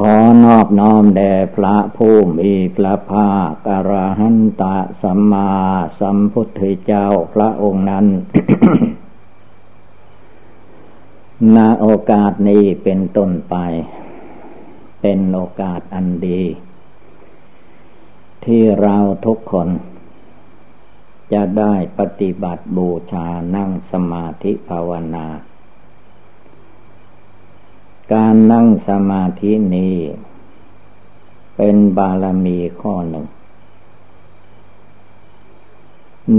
ขอนอบน้อมแด่พระผู้มีพระภาคอรหันตะสัมมาสัมพุทธเจ้าพระองค์นั้น ณ โอกาสนี้เป็นต้นไป เป็นโอกาสอันดี ที่เราทุกคน จะได้ปฏิบัติบูชานั่งสมาธิภาวนา การนั่งสมาธินี้ เป็นบารมีข้อหนึ่ง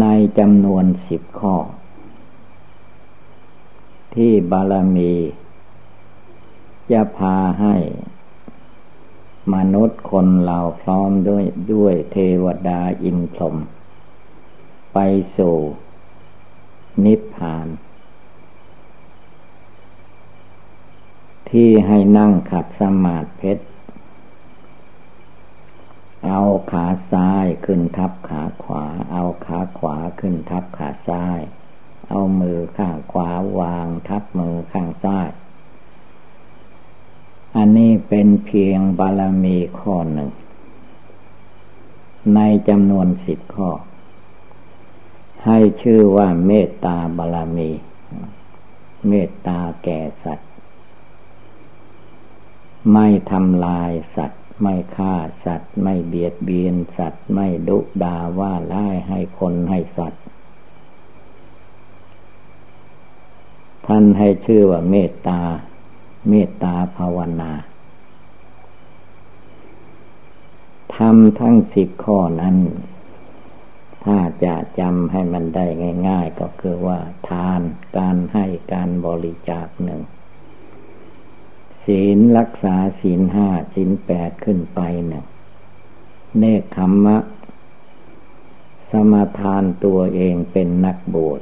ในจำนวนสิบข้อ ที่บารมี จะพาให้ มนุษย์คนเราพร้อมด้วยด้วยเทวดาอินพรหมไปสู่นิพพาน ที่ให้นั่งขัดสมาธิเพชรเอาขาซ้ายขึ้นทับขาขวา เอาขาขวาขึ้นทับขาซ้าย เอามือข้างขวาวางทับมือข้างซ้าย อันนี้เป็นเพียงบารมีข้อหนึ่ง ในจำนวนสิบข้อ ให้ชื่อว่าเมตตาบารมี เมตตาแก่สัตว์ ไม่ทำลายสัตว์ ไม่ฆ่าสัตว์ ไม่เบียดเบียนสัตว์ ไม่ดุดาว่าไล่ให้คนให้สัตว์ ท่านให้ชื่อว่าเมตตา เมตตาภาวนาทำทั้งสิบข้อนั้น ถ้าจะจำให้มันได้ง่าย ๆ ก็คือว่า ทานการให้การบริจาคหนึ่ง ศีลรักษาศีลห้าศีลแปดขึ้นไปหนึ่งเนคขมมะ สมาทานตัวเองเป็นนักบวช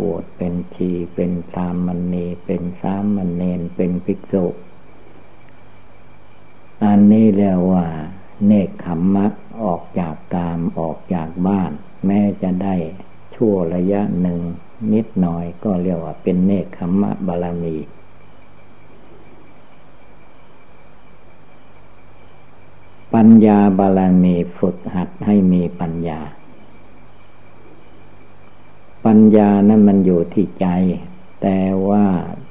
บวชเป็นชีเป็นสามมันนีเป็นสามมันเนนเป็นภิกษุอันนี้เรียกว่า เนคขมมะออกจากกามออกจากบ้าน แม้จะได้ชั่วระยะหนึ่งนิดหน่อยก็เรียกว่าเป็นเนคขมมะบาลมี ปัญญาบาลมีฝึกหัดให้มีปัญญา ปัญญานั้นมันอยู่ที่ใจ แต่ว่า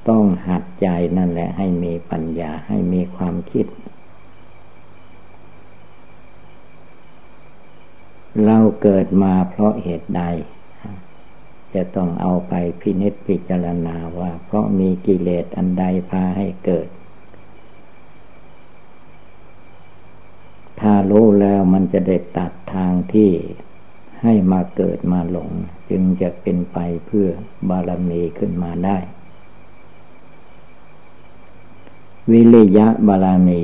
ต้องหัดใจนั่นแหละให้มีปัญญาให้มีความคิด เราเกิดมาเพราะเหตุใด จะต้องเอาไปพินิจพิจารณาว่า เพราะมีกิเลสอันใดพาให้เกิด ถ้ารู้แล้วมันจะได้ตัดทางที่ให้มาเกิดมาหลง จึงจะเป็นไปเพื่อบารมีขึ้นมาได้ วิริยะบารมี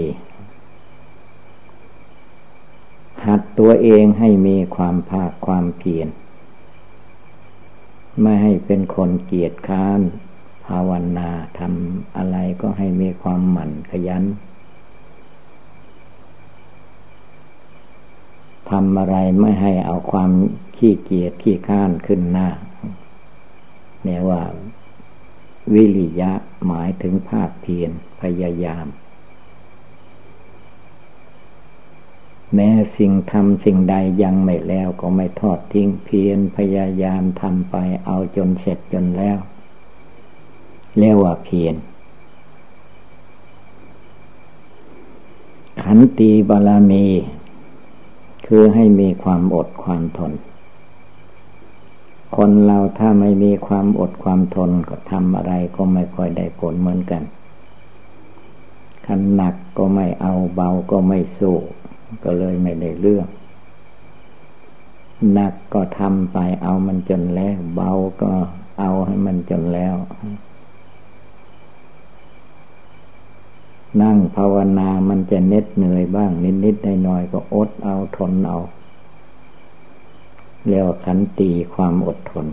หัดตัวเองให้มีความภาคความเพียรไม่ให้เป็นคนเกียจค้าน ภาวนาทำอะไรก็ให้มีความหมั่นขยัน ทำอะไรไม่ให้เอาความขี้เกียจขี้ข้านขึ้นหน้าเนี่ยว่า วิริยะหมายถึงภาคเพียรพยายาม แม้สิ่งทำสิ่งใดยังไม่แล้วก็ไม่ทอดทิ้งเพียรพยายามทำไปเอาจนเสร็จจนแล้วเรียกว่าเพียรขันตีบาลมี คือให้มีความอดความทน คนเราถ้าไม่มีความอดความทนก็ทำอะไรก็ไม่ค่อยได้ผลเหมือนกันขันหนักก็ไม่เอาเบาก็ไม่สู้ก็เลยไม่ได้เรื่องหนักก็ทำไปเอามันจนแล้ว เบาก็เอาให้มันจนแล้ว นั่งภาวนามันจะเน็ดเหนื่อยบ้าง นิดๆหน่อยๆก็อดเอาทนเอาเรียกว่าขันตีความอดทน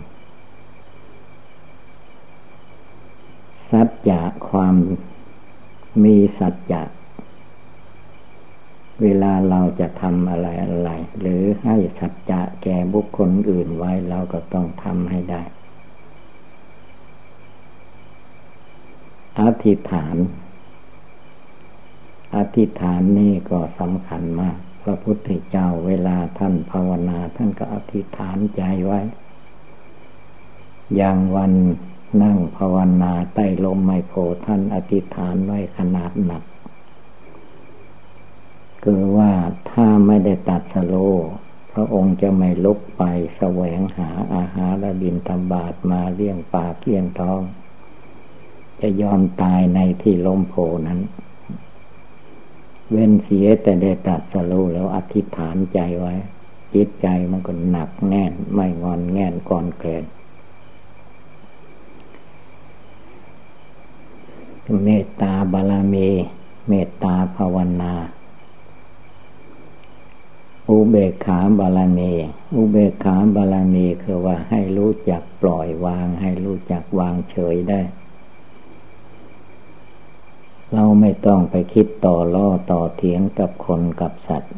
สัจจะความมีสัจจะเวลาเราจะทำอะไรอะไร หรือให้สัจจะแก่บุคคลอื่นไว้เราก็ต้องทำให้ได้ อธิษฐาน อธิษฐานนี่ก็สำคัญมาก พระพุทธเจ้าเวลาท่านภาวนาท่านก็อธิษฐานใจไว้ อย่างวันนั่งภาวนาใต้ลมไมโพท่านอธิษฐานไว้ขนาดหนัก คือว่าถ้าไม่ได้ตัดสโล พระองค์จะไม่ลุกไปแสวงหาอาหารบินธบาตมาเลี้ยงปากเลี้ยงท้อง จะยอมตายในที่ลมโพนั้น เว้นเสียแต่ได้ตัดสโลแล้วอธิษฐานใจไว้ จิตใจมันก็หนักแน่น ไม่งอนแง่นก่อนเกิดเมตตาบาลามี เมตตาภาวนา อุเบกขาบาลานีอุเบกขาบาลานีคือว่าให้รู้จักปล่อยวาง ให้รู้จักวางเฉยได้ เราไม่ต้องไปคิดต่อล่อต่อเถียงกับคนกับสัตว์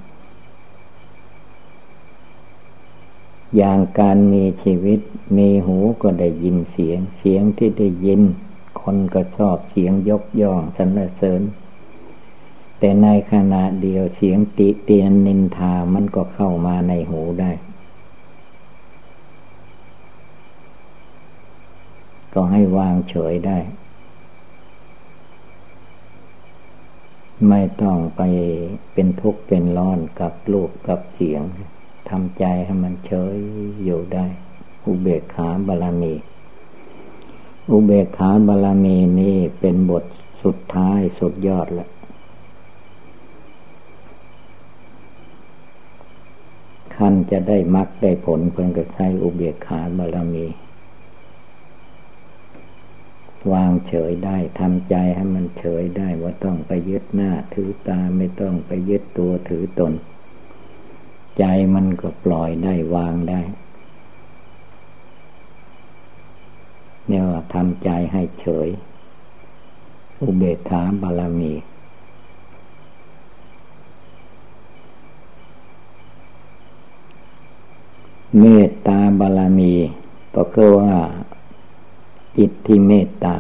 อย่างการมีชีวิตมีหูก็ได้ยินเสียง เสียงที่ได้ยิน คนก็ชอบเสียงยกย่องสรรเสริญ แต่ในขณะเดียวเสียงติเตียนนินทามันก็เข้ามาในหูได้ก็ให้วางเฉยได้ ไม่ต้องไปเป็นทุกข์เป็นร้อนกับลูกกับเสียงทำใจให้มันเฉยอยู่ได้ อุเบกขาบาลามี อุเบกขาบาลามีนี่เป็นบทสุดท้ายสุดยอดแล้วขั้นจะได้มรรคได้ผลเพิ่งก็ใช้อุเบกขาบารมี วางเฉยได้ทำใจให้มันเฉยได้ว่าต้องไปยึดหน้าถือตาไม่ต้องไปยึดตัวถือตน ใจมันก็ปล่อยได้วางได้เนี่ยว่าทำใจให้เฉย อุเบกขาบารมี เมตตาบารมี ก็คือว่า จิตที่เมตตา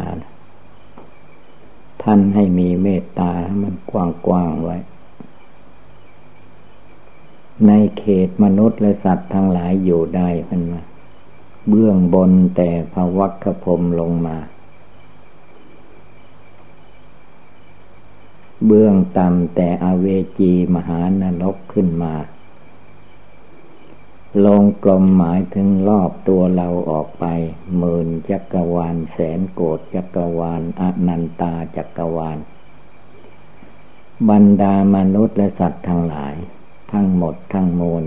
ท่านให้มีเมตตามันกว้างๆไว้ ในเขตมนุษย์และสัตว์ทั้งหลายอยู่ได้พันมาเบื้องบนแต่ภวัคพรมลงมา เบื้องต่ำแต่อเวจีมหานรกขึ้นมา ลงกลมหมายถึงรอบตัวเราออกไปหมื่นจักรวาลแสนโกดจักรวาลอนันตาจักรวาล บรรดามนุษย์และสัตว์ทั้งหลาย ทั้งหมดทั้งมวล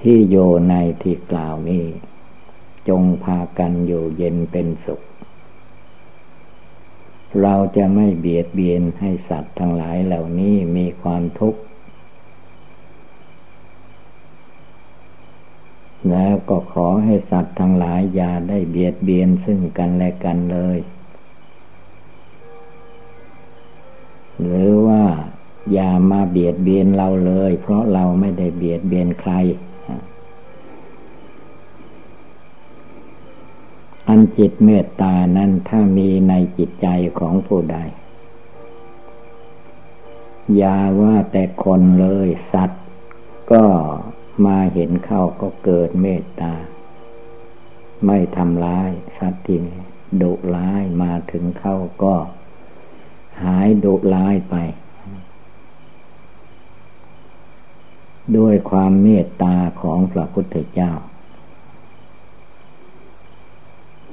ที่โยในที่กล่าวนี้ จงพากันอยู่เย็นเป็นสุข เราจะไม่เบียดเบียนให้สัตว์ทั้งหลายเหล่านี้มีความทุกข์ แล้วก็ขอให้สัตว์ทั้งหลายอย่าได้เบียดเบียนซึ่งกันและกันเลย หรือว่าอย่ามาเบียดเบียนเราเลย เพราะเราไม่ได้เบียดเบียนใคร อันจิตเมตตานั้นถ้ามีในจิตใจของผู้ใด อย่าว่าแต่คนเลยสัตว์ก็ มาเห็นเข้าก็เกิดเมตตา ไม่ทำร้ายสัตว์ที่ดุร้ายมาถึงเข้าก็ หายดุร้ายไป ด้วยความเมตตาของพระพุทธเจ้า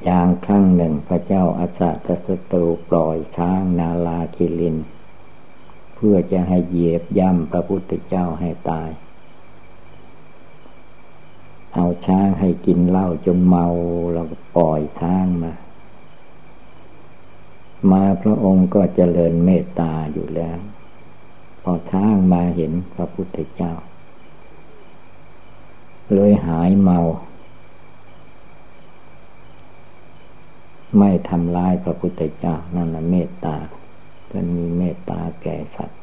อย่างครั้งหนึ่งพระเจ้าอาสาตสตรูปล่อยช้างนาลาคิลิน เพื่อจะให้เหยียบย่ำพระพุทธเจ้าให้ตาย เอาช้างให้กินเหล้าจนเมาเราก็ปล่อยช้างมา มาพระองค์ก็เจริญเมตตาอยู่แล้ว พอช้างมาเห็นพระพุทธเจ้า เลยหายเมา ไม่ทำลายพระพุทธเจ้านั่นแหละเมตตาเป็นมีเมตตาแก่สัตว์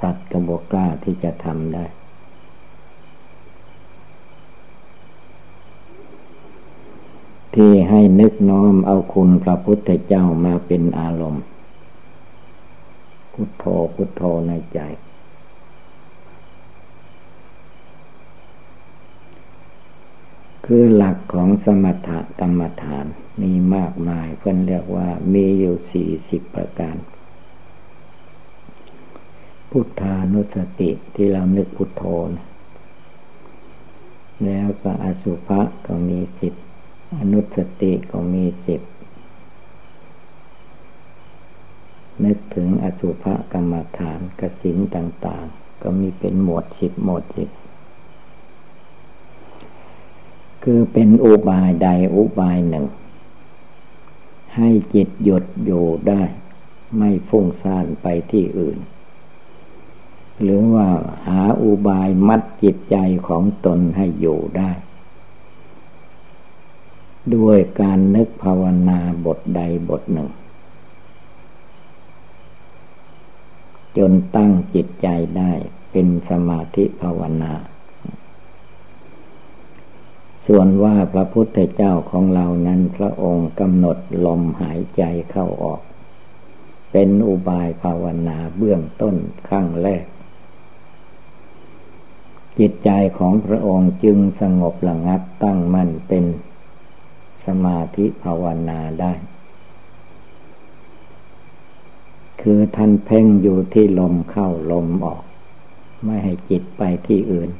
สัตว์กระบอกกล้าที่จะทำได้ ที่ให้นึกน้อมเอาคุณพระพุทธเจ้ามาเป็นอารมณ์ พุทโธพุทโธในใจ คือหลักของสมถกรรมฐานมีมากมายเพื่อนเรียกว่ามีอยู่สี่สิบประการ พุทธานุสติที่เรานึกพุทโธนะแล้วก็อสุภะก็มีสิบ อนุสติก็มีสิบนึกถึงอสุภกรรมฐานกสินต่าง ๆ ก็มีเป็นหมวดสิบหมวดสิบคือเป็นอุบายใดอุบายหนึ่ง ให้จิตหยุดอยู่ได้ ไม่ฟุ้งซ่านไปที่อื่น หรือว่าหาอุบายมัดจิตใจของตนให้อยู่ได้ ด้วยการนึกภาวนาบทใดบทหนึ่ง จนตั้งจิตใจได้เป็นสมาธิภาวนา ส่วนว่าพระพุทธเจ้าของเรานั้นพระองค์กำหนดลมหายใจเข้าออก เป็นอุบายภาวนาเบื้องต้นขั้งแรก จิตใจของพระองค์จึงสงบระงับตั้งมั่นเป็น สมาธิภาวนาได้ คือท่านเพ่งอยู่ที่ลมเข้าลมออก ไม่ให้จิตไปที่อื่น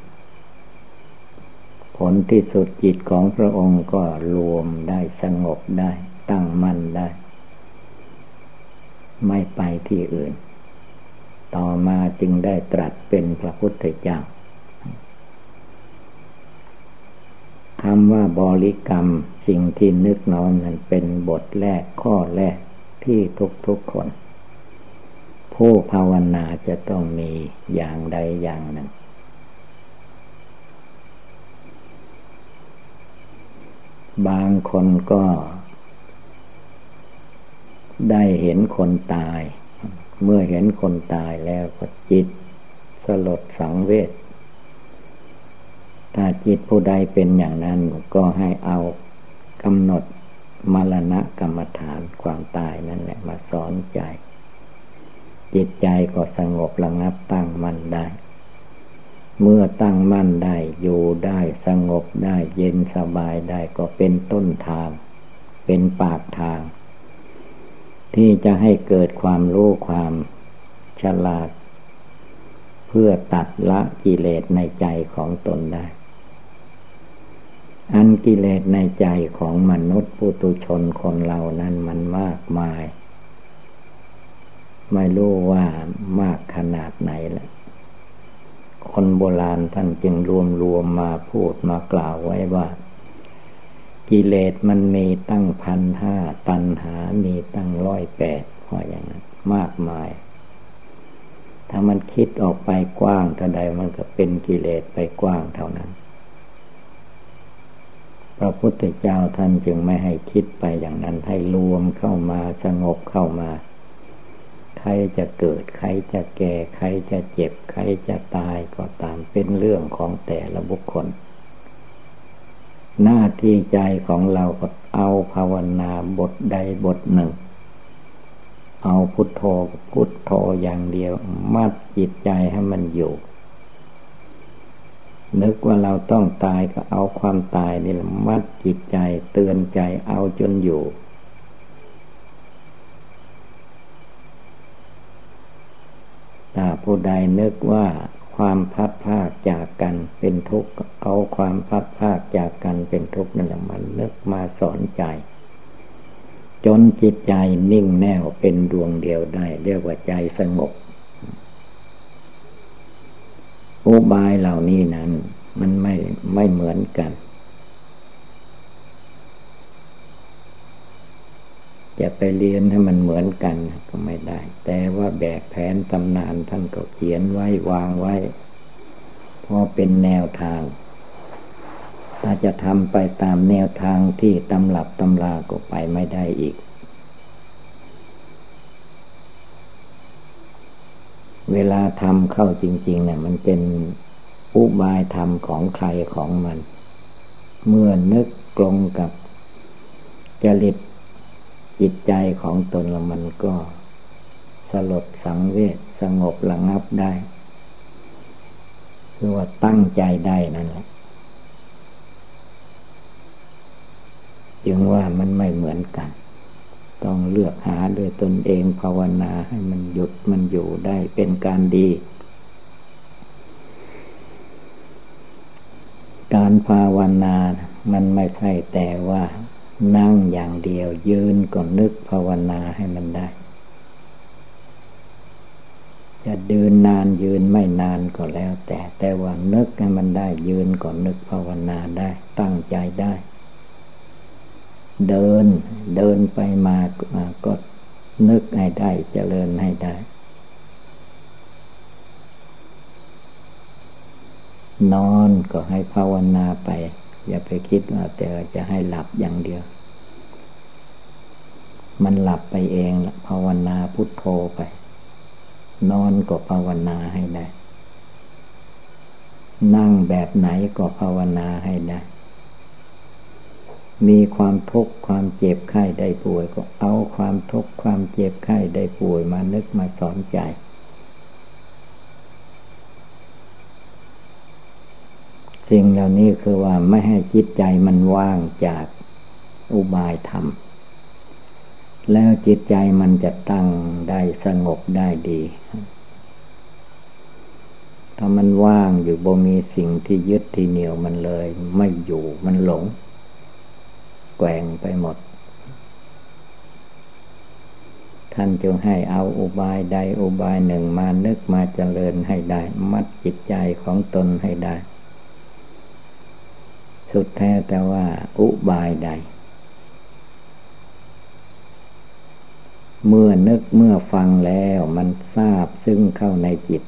ผลที่สุดจิตของพระองค์ก็รวมได้สงบได้ ตั้งมั่นได้ ไม่ไปที่อื่น ต่อมาจึงได้ตรัสเป็นพระพุทธเจ้า คำว่าบริกรรมสิ่งที่นึกนอนนั้นเป็นบทแรกข้อแรกที่ทุกๆคน ผู้ภาวนาจะต้องมีอย่างใดอย่างหนึ่ง บางคนก็ ได้เห็นคนตาย เมื่อเห็นคนตายแล้วก็จิต สลดสังเวช ถ้าจิตผู้ใดเป็นอย่างนั้นก็ให้เอากำหนดมรณะกรรมฐานความตายนั่นแหละมาสอนใจ จิตใจก็สงบระงับตั้งมั่นได้ เมื่อตั้งมั่นได้อยู่ได้สงบได้เย็นสบายได้ก็เป็นต้นทาง เป็นปากทาง ที่จะให้เกิดความรู้ความฉลาด เพื่อตัดละกิเลสในใจของตนได้ อันกิเลสในใจของมนุษย์ปุตุชนคนเรานั้นมันมากมาย ไม่รู้ว่ามากขนาดไหนแหละคนโบราณท่านจึงรวมรวมมาพูดมากล่าวไว้ว่า กิเลสมันมีตั้งพันห้าตัณหามีตั้งร้อยแปดพออย่างนั้น มากมาย ถ้ามันคิดออกไปกว้างเท่าใดมันก็เป็นกิเลสไปกว้างเท่านั้น ระพุทธเจ้าท่านจึงไม่ให้คิดไปอย่างนั้นให้รวมเข้ามาสงบเข้ามา ใครจะเกิด ใครจะแก่ ใครจะเจ็บ ใครจะตายก็ตามเป็นเรื่องของแต่ละบุคคล หน้าที่ใจของเราก็เอาภาวนาบทใดบทหนึ่ง เอาพุทโธพุทโธอย่างเดียว มัดจิตใจให้มันอยู่ นึกว่าเราต้องตายก็เอาความตายนี่แหละมัดจิตใจเตือนใจเอาจนอยู่ ถ้าผู้ใดนึกว่าความพัดภาคจากกันเป็นทุกข์เอาความพัดภาคจากกันเป็นทุกข์นั่นแหละมันนึกมาสอนใจ จนจิตใจนิ่งแน่วเป็นดวงเดียวได้ เรียกว่าใจสงบ อุบายเหล่านี้นั้น มันไม่ไม่เหมือนกัน จะไปเรียนให้มันเหมือนกันก็ไม่ได้ แต่ว่าแบกแผนตำนานท่านก็เขียนไว้วางไว้พราะเป็นแนวทาง ถ้าจะทำไปตามแนวทางที่ตำลับตำลาก็ไปไม่ได้อีก เวลาทำเข้าจริงๆเนี่ยมันเป็นอุบายธรรมของใครของมัน เมื่อนึกกลงกับจริตจิตใจของตนแล้วมันก็ สลดสังเวชสงบระงับได้คือว่าตั้งใจได้นั่นแหละจึงว่ามันไม่เหมือนกัน เลือกหาด้วยตนเองภาวนาให้มันหยุดมันอยู่ได้เป็นการดี การภาวนา มันไม่ใช่แต่ว่านั่งอย่างเดียวยืนก็นึกภาวนาให้มันได้ จะเดินนานยืนไม่นานก็แล้ว แต่แต่ว่านึกให้มันได้ยืนก็นึกภาวนาได้ ตั้งใจได้ เดินเดินไปมาก็นึกให้ได้เจริญให้ได้ นอนก็ให้ภาวนาไป อย่าไปคิดว่าแต่จะให้หลับอย่างเดียว มันหลับไปเองละภาวนาพุทโธไป นอนก็ภาวนาให้ได้ นั่งแบบไหนก็ภาวนาให้ได้ มีความทุกข์ความเจ็บไข้ได้ป่วย ก็เอาความทุกข์ความเจ็บไข้ได้ป่วยมานึกมาสอนใจ สิ่งเหล่านี้คือว่าไม่ให้จิตใจมันว่างจากอุบายธรรม แล้วจิตใจมันจะตั้งได้สงบได้ดีถ้ามันว่างอยู่บ่มีสิ่งที่ยึดที่เหนียวมันเลย ไม่อยู่มันหลง ว่งไปหมด ท่านจึงให้เอาอุบายใดอุบายหนึ่งมานึกมาเจริญให้ได้ มัดจิตใจของตนให้ได้ สุดแท้แต่ว่าอุบายใด เมื่อนึกเมื่อฟังแล้วมันทราบซึ่งเข้าในจิต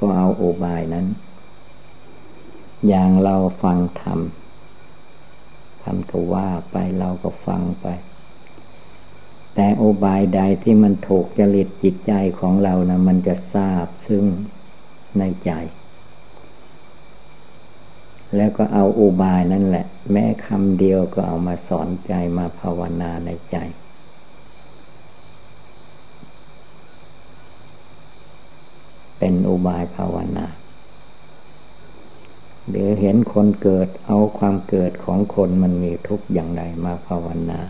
ก็เอาอุบายนั้น อย่างเราฟังธรรม ท่านก็ว่าไปเราก็ฟังไป แต่อุบายใดที่มันถูกจริตจิตใจของเรานะมันจะทราบซึ่งในใจ แล้วก็เอาอุบายนั่นแหละ แม้คำเดียวก็เอามาสอนใจมาภาวนาในใจเป็นอุบายภาวนา หรือเห็นคนเกิดเอาความเกิดของคนมันมีทุกอย่างไรมาภาวนา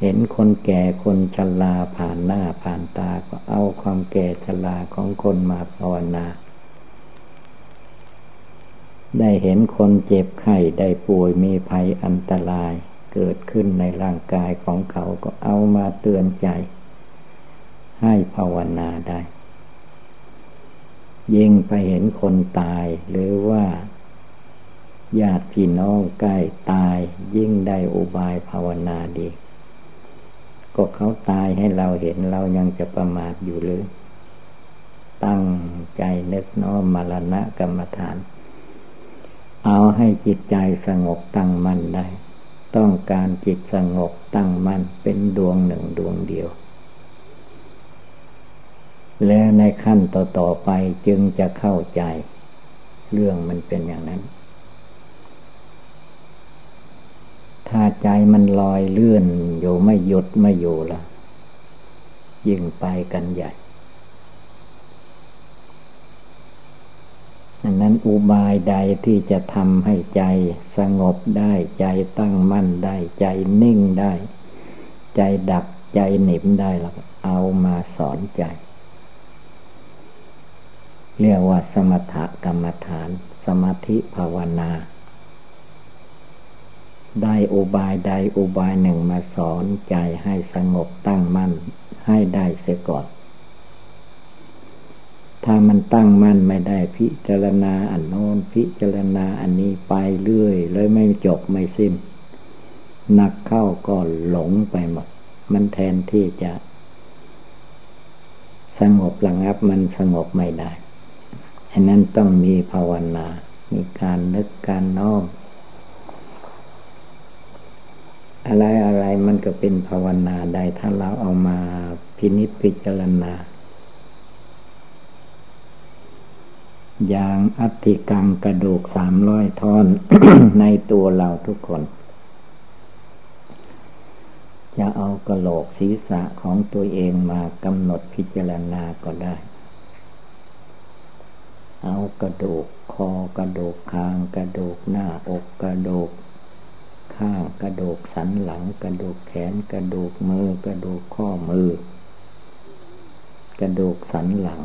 เห็นคนแก่คนชราผ่านหน้าผ่านตาก็เอาความแก่ชราของคนมาภาวนา ได้เห็นคนเจ็บไข้ได้ป่วยมีภัยอันตรายเกิดขึ้นในร่างกายของเขาก็เอามาเตือนใจ ให้ภาวนาได้ ยิ่งไปเห็นคนตายหรือว่าญาติพี่น้องใกล้ตายยิ่งได้อุบายภาวนาดี ก็เขาตายให้เราเห็นเรายังจะประมาทอยู่หรือ ตั้งใจนึกน้อมมรณะกรรมฐาน เอาให้จิตใจสงบตั้งมั่นได้ ต้องการจิตสงบตั้งมั่นเป็นดวงหนึ่งดวงเดียว แล้วในขั้นต่อๆไปจึงจะเข้าใจ เรื่องมันเป็นอย่างนั้น ถ้าใจมันลอยเลื่อนอยู่ไม่หยุดไม่อยู่ละยิ่งไปกันใหญ่ดังนั้นอุบายใดที่จะทำให้ใจสงบได้ใจตั้งมั่นได้ ใจนิ่งได้ ใจดับใจหนิมได้แล้วเอามาสอนใจ เรียกว่าสมถกรรมฐาน สมาธิภาวนาได้อุบายใดอุบายหนึ่งมาสอนใจให้สงบตั้งมั่นให้ได้เสียก่อน ถ้ามันตั้งมั่นไม่ได้พิจารณาอันโน้นพิจารณาอันนี้ไปเรื่อยเลยไม่จบไม่สิ้น นักเข้าก็หลงไปหมด มันแทนที่จะ สงบระงับมันสงบไม่ได้ อันนั้นต้องมีภาวนา มีการนึกการน้อม อะไรอะไรมันก็เป็นภาวนาได้ถ้าเราเอามาพินิจพิจารณา อย่างอัติกังกระดูกสามร้อยท่อนในตัวเราทุกคนจะเอากระโหลกศีรษะของตัวเองมากำหนดพิจารณาก็ได้ เอากระดูกคอกระดูกคางกระดูกหน้าอกกระดูกข้างกระดูกสันหลังกระดูกแขนกระดูกมือกระดูกข้อมือ กระดูกสันหลัง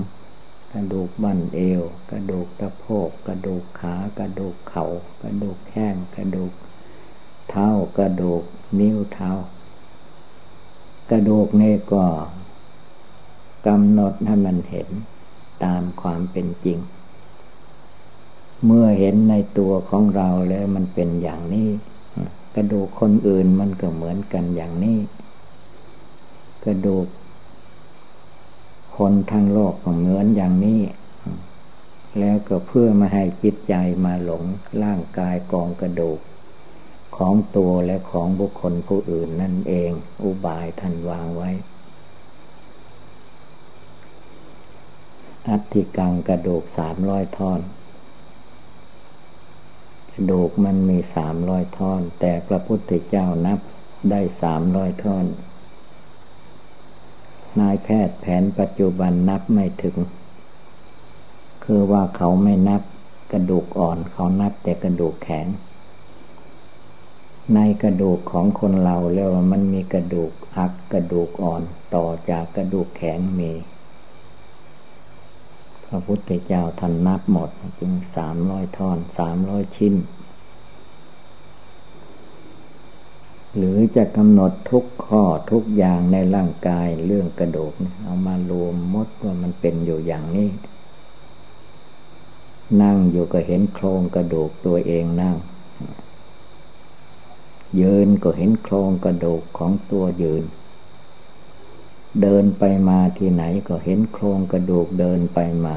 กระดูกบั้นเอว กระดูกตะโพกกระดูกขากระดูกเขา่ากระดูกแข้งกระดูก เท้ากระดูกนิ้วเท้า กระดูกนี่ก็กำหนดให้มันเห็นตามความเป็นจริง เมื่อเห็นในตัวของเราแล้วมันเป็นอย่างนี้กระดูกคนอื่นมันก็เหมือนกันอย่างนี้กระดูกคนทั้งโลกก็เหมือนอย่างนี้ แล้วก็เพื่อมาให้จิตใจมาหลงร่างกายกองกระดูก ของตัวและของบุคคลผู้อื่นนั่นเอง อุบายท่านวางไว้ อัติกังกระดูกสามร้อยท่อน ดูกมันมีสามร้อยท่อน แต่พระพุทธเจ้านับได้สามร้อยท่อน นายแพทย์แผนปัจจุบันนับไม่ถึง คือว่าเขาไม่นับกระดูกอ่อนเขานับแต่กระดูกแข็ง ในกระดูกของคนเราแล้วมันมีกระดูกหักกระดูกอ่อนต่อจากกระดูกแข็งมี พระพุทธเจ้าท่านนับหมดจึงสามร้อยท่อนสามร้อยชิ้น หรือจะกำหนดทุกข้อทุกอย่างในร่างกายเรื่องกระดูกเอามารวมมดว่ามันเป็นอยู่อย่างนี้ นั่งอยู่ก็เห็นโครงกระดูกตัวเองนั่งยืนก็เห็นโครงกระดูกของตัวยืน เดินไปมาที่ไหนก็เห็นโครงกระดูกเดินไปมา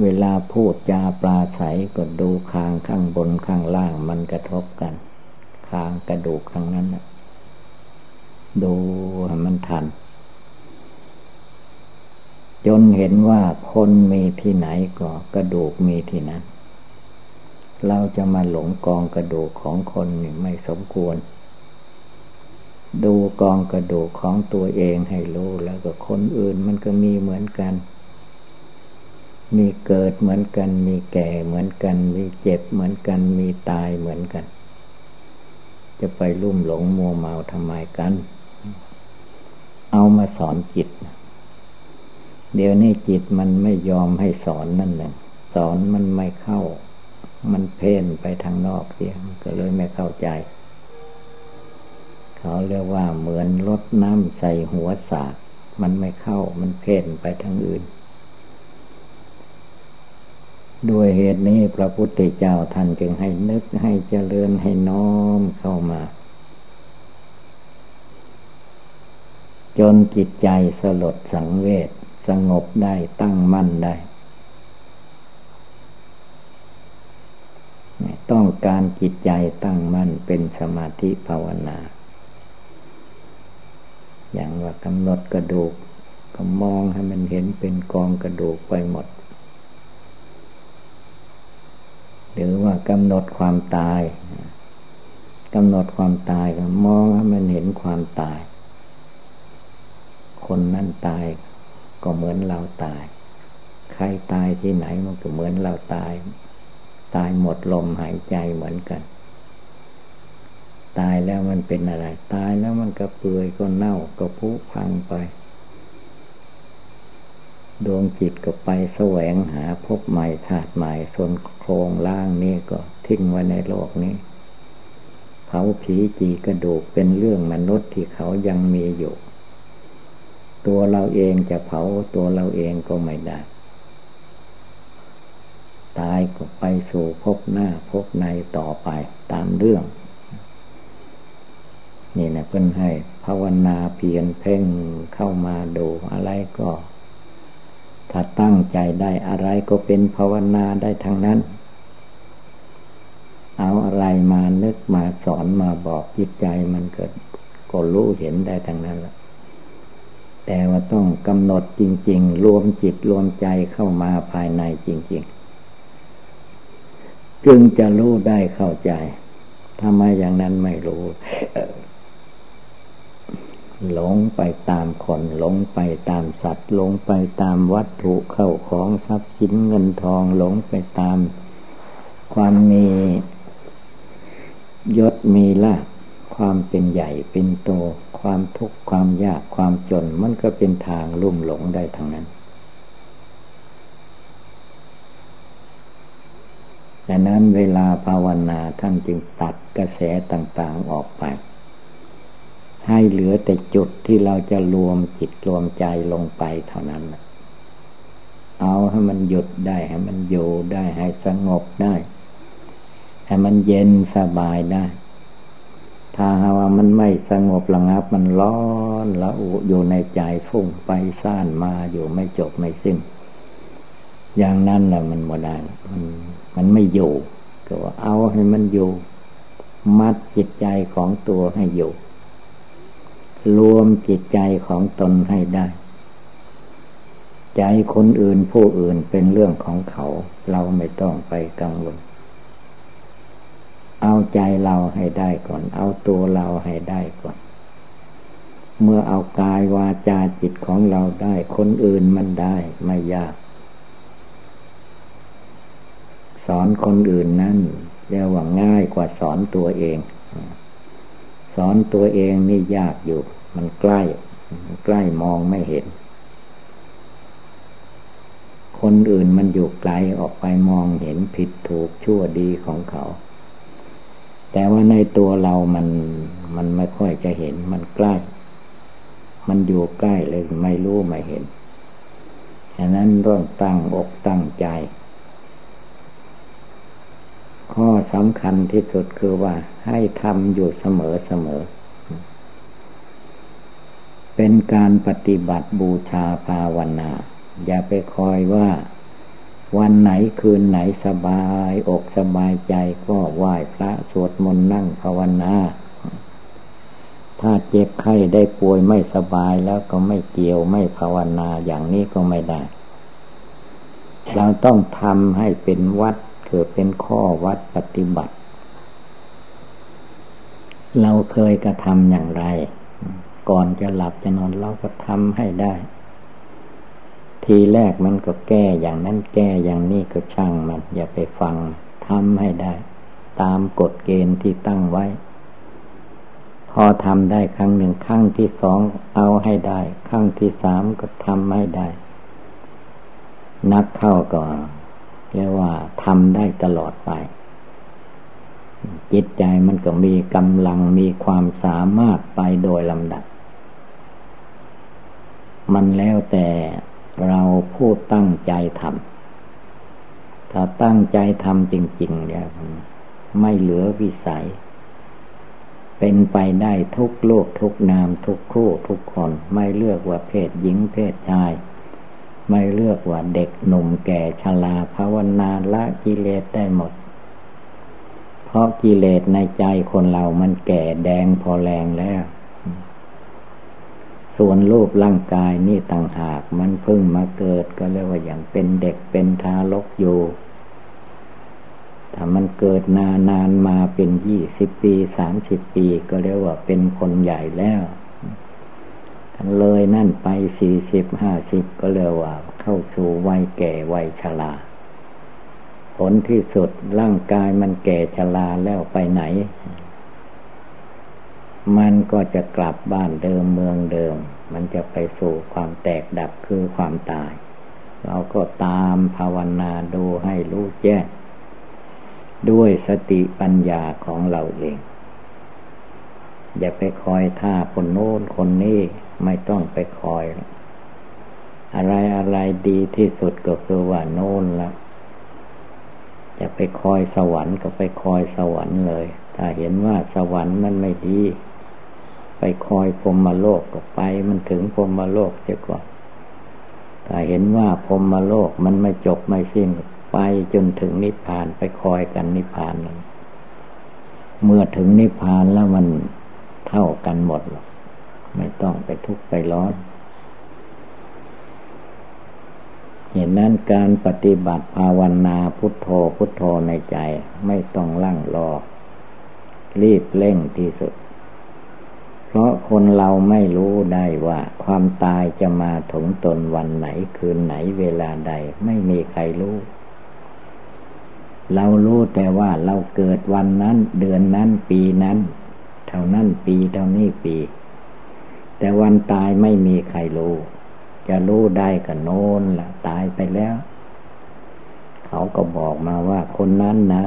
เวลาพูดจาปลาใสก็ดูคางข้างบนข้างล่างมันกระทบกัน คางกระดูกข้างนั้นนะดูมันทัน จนเห็นว่าคนมีที่ไหนก็กระดูกมีที่นั้น เราจะมาหลงกองกระดูกของคนนี่ไม่สมควร ดูกองกระดูกของตัวเองให้รู้แล้วก็คนอื่นมันก็มีเหมือนกัน มีเกิดเหมือนกัน มีแก่เหมือนกัน มีเจ็บเหมือนกัน มีตายเหมือนกัน จะไปลุ่มหลงมัวเมาทำไมกัน เอามาสอนจิต เดี๋ยวนี้จิตมันไม่ยอมให้สอนนั่นแหละสอนมันไม่เข้า มันเพ่นไปทางนอกเสียก็เลยไม่เข้าใจ เขาเรียกว่าเหมือนรดน้ำใส่หัวสาก มันไม่เข้ามันเพ่นไปทางอื่น ด้วยเหตุนี้พระพุทธเจ้าท่านจึงให้นึกให้เจริญให้น้อมเข้ามา จนจิตใจสลดสังเวชสงบได้ตั้งมั่นได้ต้องการจิตใจตั้งมั่นเป็นสมาธิภาวนา อย่างว่ากำหนดกระดูก ก็มองให้มันเห็นเป็นกองกระดูกไปหมด หรือว่ากำหนดความตายกำหนดความตายก็มองให้มันเห็นความตาย คนนั่นตายก็เหมือนเราตาย ใครตายที่ไหนมันก็เหมือนเราตาย ตายหมดลมหายใจเหมือนกัน ตายแล้วมันเป็นอะไร ตายแล้วมันก็เปื่อยก็เน่าก็พุพังไป ดวงจิตก็ไปแสวงหาพบใหม่ธาตุใหม่ส่วนโครงล่างนี้ก็ทิ้งไว้ในโลกนี้เผาผีจีกระดูกเป็นเรื่องมนุษย์ที่เขายังมีอยู่ ตัวเราเองจะเผาตัวเราเองก็ไม่ได้ตายก็ไปสู่พบหน้าพบในต่อไปตามเรื่อง นี่นะเพื่อนให้ภาวนาเพียรเพ่งเข้ามาดูอะไรก็ ถ้าตั้งใจได้อะไรก็เป็นภาวนาได้ทั้งนั้น เอาอะไรมานึกมาสอนมาบอกจิตใจมันเกิดก็รู้เห็นได้ทั้งนั้นแหละแต่ว่าต้องกำหนดจริง ๆ รวมจิตรวมใจเข้ามาภายในจริง ๆ จึงจะรู้ได้เข้าใจ ถ้าไม่อย่างนั้นไม่รู้ หลงไปตามคนหลงไปตามสัตว์หลงไปตามวัตถุเข้าของทรัพย์สินเงินทองหลงไปตาม ความมียศมีลาภความเป็นใหญ่เป็นโต ความทุกข์ความยากความจนมันก็เป็นทางลุ่มหลงได้ทั้งนั้นดังนั้นเวลาภาวนาท่านจึงตัดกระแสต่างๆออกไป ให้เหลือแต่จุดที่เราจะรวมจิตรวมใจลงไปเท่านั้น เอาให้มันหยุดได้ ให้มันอยู่ได้ให้สงบได้ ให้มันเย็นสบายได้ ถ้าว่ามันไม่สงบระงับ มันร้อนละอุอยู่ในใจฟุ้งไปซ่านมาอยู่ไม่จบไม่สิ้น อย่างนั้นแหละมันโมได้มันมันไม่อยู่ก็เอาให้มันอยู่ มัดจิตใจของตัวให้อยู่ รวมจิตใจของตนให้ได้ ใจคนอื่นผู้อื่นเป็นเรื่องของเขา เราไม่ต้องไปกังวล เอาใจเราให้ได้ก่อน เอาตัวเราให้ได้ก่อน เมื่อเอากายวาจาจิตของเราได้ คนอื่นมันได้ไม่ยาก สอนคนอื่นนั้นเรียกว่าง่ายกว่าสอนตัวเอง สอนตัวเองนี่ยากอยู่ มันใกล้ ใกล้มองไม่เห็น คนอื่นมันอยู่ไกลออกไปมองเห็นผิดถูกชั่วดีของเขา แต่ว่าในตัวเรามัน มันไม่ค่อยจะเห็น มันใกล้ มันอยู่ใกล้เลยไม่รู้ไม่เห็นฉะนั้นต้องตั้งอกตั้งใจ ข้อสำคัญที่สุดคือว่า ให้ทำอยู่เสมอเสมอ เป็นการปฏิบัติบูชาภาวนา อย่าไปคอยว่า วันไหนคืนไหนสบาย อกสบายใจก็ไหว้พระสวดมนต์นั่งภาวนาถ้าเจ็บไข้ได้ป่วยไม่สบายแล้วก็ไม่เกี่ยวไม่ภาวนาอย่างนี้ก็ไม่ได้ เราต้องทำให้เป็นวัด คือเป็นข้อวัดปฏิบัติ เราเคยกระทำอย่างไร ก่อนจะหลับจะนอนเราก็ทำให้ได้ ทีแรกมันก็แก้อย่างนั้นแก้อย่างนี้ก็ช่างมัน อย่าไปฟังทำให้ได้ ตามกฎเกณฑ์ที่ตั้งไว้ พอทำได้ครั้งหนึ่งครั้งที่สองเอาให้ได้ครั้งที่สามก็ทำให้ได้ นักเข้าก็เรียกว่าทำได้ตลอดไป จิตใจมันก็มีกำลังมีความสามารถไปโดยลำดับ มันแล้วแต่เราพูดตั้งใจทำถ้าตั้งใจทำจริง ๆ เนี่ย ไม่เหลือวิสัย เป็นไปได้ทุกโลกทุกนามทุกคู่ทุกคน ไม่เลือกว่าเพศหญิงเพศชาย ไม่เลือกว่าเด็กหนุ่มแก่ชราภาวนาละกิเลสได้หมด เพราะกิเลสในใจคนเรามันแก่แดงพอแรงแล้ว ส่วนรูปร่างกายนี่ต่างหากมันเพิ่งมาเกิดก็เรียกว่าอย่างเป็นเด็กเป็นทารกอยู่ถ้ามันเกิดนานานมาเป็นยี่สิบปีสามสิบปีก็เรียกว่าเป็นคนใหญ่แล้ว เลยนั่นไปสี่สิบห้าสิบก็เรียกว่า เข้าสู่วัยแก่วัยชราผลที่สุดร่างกายมันแก่ชราแล้วไปไหน มันก็จะกลับบ้านเดิมเมืองเดิม มันจะไปสู่ความแตกดับคือความตาย เราก็ตามภาวนาดูให้รู้แจ้งด้วยสติปัญญาของเราเอง อย่าไปคอยท่าคนโน้นคนนี้ ไม่ต้องไปคอย อะไรอะไรดีที่สุดก็คือว่าโน่นละจะไปคอยสวรรค์ก็ไปคอยสวรรค์เลย ถ้าเห็นว่าสวรรค์มันไม่ดี ไปคอยพรมมโลกก็ไป มันถึงพรมมโลกเสียก่อนถ้าเห็นว่าพรมมโลกมันไม่จบไม่สิ้นไปจนถึงนิพพานไปคอยกันนิพพานนั้นเมื่อถึงนิพพานแล้วมันเท่ากันหมดหรอก ไม่ต้องไปทุกข์ไปร้อนเห็นนั้นการปฏิบัติภาวนาพุทโธพุทโธในใจ ไม่ต้องลั่งรอ รีบเร่งที่สุด เพราะคนเราไม่รู้ได้ว่า ความตายจะมาถึงตนวันไหนคืนไหนเวลาใด ไม่มีใครรู้ เรารู้แต่ว่าเราเกิดวันนั้น เดือนนั้นปีนั้น เท่านั้นปีเท่านี้ปี แต่วันตายไม่มีใครรู้ จะรู้ได้ก็โน้นละตายไปแล้ว เขาก็บอกมาว่าคนนั้นนะ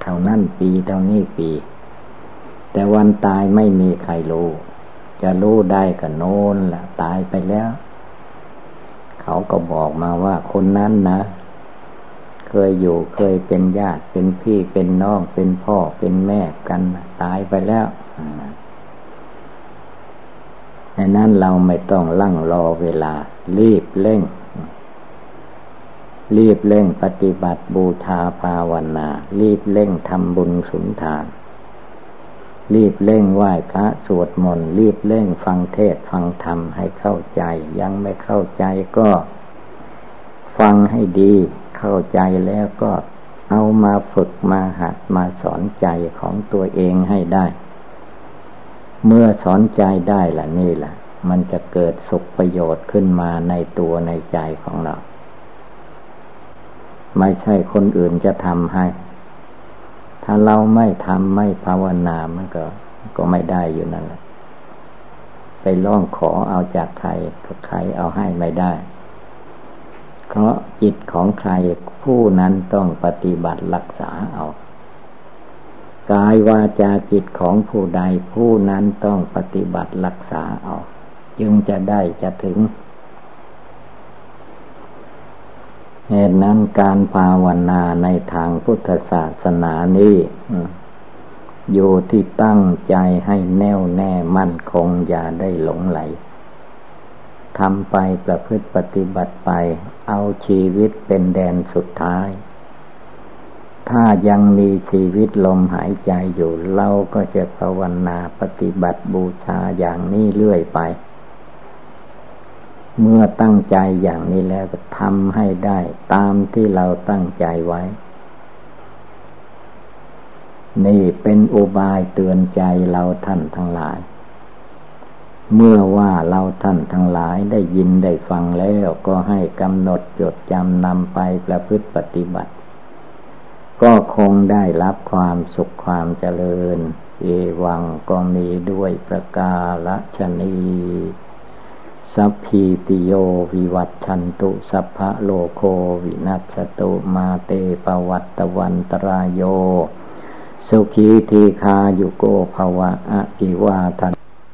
เท่านั้นปีเท่านี้ปี แต่วันตายไม่มีใครรู้ จะรู้ได้ก็โน้นละตายไปแล้ว เขาก็บอกมาว่าคนนั้นนะเคยอยู่เคยเป็นญาติเป็นพี่เป็นน้องเป็นพ่อเป็นแม่กันตายไปแล้ว ดังนั้นเราไม่ต้องลั่งรอเวลา รีบเร่ง รีบเร่งปฏิบัติบูชาภาวนา รีบเร่งทำบุญสุนทาน รีบเร่งไหว้พระสวดมนต์รีบเร่งฟังเทศฟังธรรมให้เข้าใจ ยังไม่เข้าใจก็ ฟังให้ดี เข้าใจแล้วก็เอามาฝึกมาหัดมาสอนใจของตัวเองให้ได้ เมื่อสอนใจได้ล่ะนี่แหละมันจะเกิดสุขประโยชน์ขึ้นมาในตัวในใจของเรา ไม่ใช่คนอื่นจะทำให้ ถ้าเราไม่ทำไม่ภาวนามันก็ ก็ไม่ได้อยู่นั่นแหละไปร้องขอเอาจากใครใครเอาให้ไม่ได้ เพราะจิตของใครผู้นั้นต้องปฏิบัติรักษาเอา กายวาจาจิตของผู้ใดผู้นั้นต้องปฏิบัติรักษาเอาจึงจะได้จะถึงเหตุนั้นการภาวนาในทางพุทธศาสนานี้อยู่ที่ตั้งใจให้แน่วแน่มั่นคงอย่าได้หลงไหลทำไปประพฤติปฏิบัติไป เอาชีวิตเป็นแดนสุดท้าย ถ้ายังมีชีวิตลมหายใจอยู่ เราก็จะภาวนาปฏิบัติบูชาอย่างนี้เรื่อยไป เมื่อตั้งใจอย่างนี้แล้วทำให้ได้ตามที่เราตั้งใจไว้ นี่เป็นอุบายเตือนใจเราท่านทั้งหลาย เมื่อว่าเราท่านทั้งหลายได้ยินได้ฟังแล้วก็ให้กำหนดจดจำนำไปประพฤติปฏิบัติ ก็คงได้รับความสุขความเจริญ เอวังก็มีด้วยประกาศชนีสัพพีติโยวิวัตชันตุสัพพะโลโควินัสตุมาเตปวัตตวันตรายโย สุขีทีคายุโกภวะอภิวาทัน